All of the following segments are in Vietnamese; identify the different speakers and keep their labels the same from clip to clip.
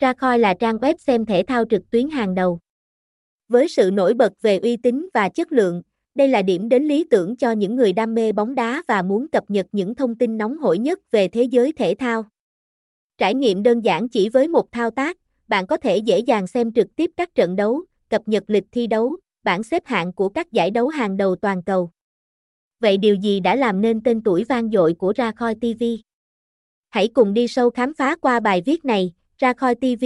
Speaker 1: Ra Khoi là trang web xem thể thao trực tuyến hàng đầu. Với sự nổi bật về uy tín và chất lượng, đây là điểm đến lý tưởng cho những người đam mê bóng đá và muốn cập nhật những thông tin nóng hổi nhất về thế giới thể thao. Trải nghiệm đơn giản chỉ với một thao tác, bạn có thể dễ dàng xem trực tiếp các trận đấu, cập nhật lịch thi đấu, bảng xếp hạng của các giải đấu hàng đầu toàn cầu. Vậy điều gì đã làm nên tên tuổi vang dội của Ra Khoi TV? Hãy cùng đi sâu khám phá qua bài viết này, ra Khoi TV,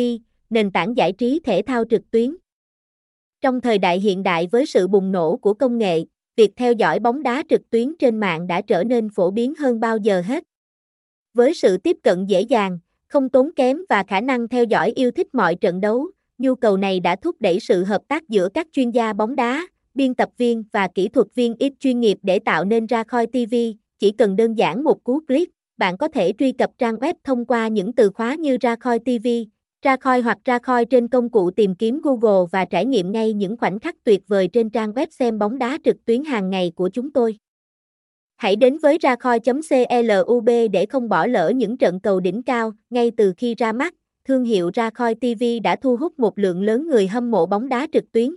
Speaker 1: nền tảng giải trí thể thao trực tuyến. Trong thời đại hiện đại với sự bùng nổ của công nghệ, việc theo dõi bóng đá trực tuyến trên mạng đã trở nên phổ biến hơn bao giờ hết. Với sự tiếp cận dễ dàng, không tốn kém và khả năng theo dõi yêu thích mọi trận đấu, nhu cầu này đã thúc đẩy sự hợp tác giữa các chuyên gia bóng đá, biên tập viên và kỹ thuật viên ít chuyên nghiệp để tạo nên ra khoi TV, chỉ cần đơn giản một cú click, bạn có thể truy cập trang web thông qua những từ khóa như ra khoi TV, ra khoi hoặc ra khoi trên công cụ tìm kiếm Google và trải nghiệm ngay những khoảnh khắc tuyệt vời trên trang web xem bóng đá trực tuyến hàng ngày của chúng tôi. Hãy đến với ra khoi.club để không bỏ lỡ những trận cầu đỉnh cao ngay từ khi ra mắt. Thương hiệu ra khoi TV đã thu hút một lượng lớn người hâm mộ bóng đá trực tuyến.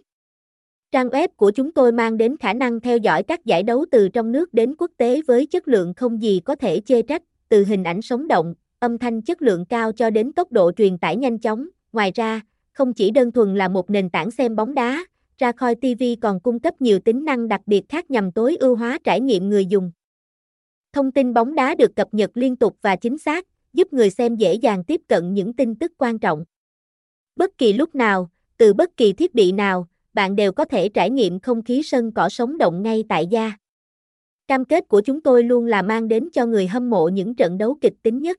Speaker 1: Trang web của chúng tôi mang đến khả năng theo dõi các giải đấu từ trong nước đến quốc tế với chất lượng không gì có thể chê trách, từ hình ảnh sống động, âm thanh chất lượng cao cho đến tốc độ truyền tải nhanh chóng. Ngoài ra, không chỉ đơn thuần là một nền tảng xem bóng đá, ra khoi TV còn cung cấp nhiều tính năng đặc biệt khác nhằm tối ưu hóa trải nghiệm người dùng. Thông tin bóng đá được cập nhật liên tục và chính xác, giúp người xem dễ dàng tiếp cận những tin tức quan trọng. Bất kỳ lúc nào, từ bất kỳ thiết bị nào, bạn đều có thể trải nghiệm không khí sân cỏ sống động ngay tại gia. Cam kết của chúng tôi luôn là mang đến cho người hâm mộ những trận đấu kịch tính nhất.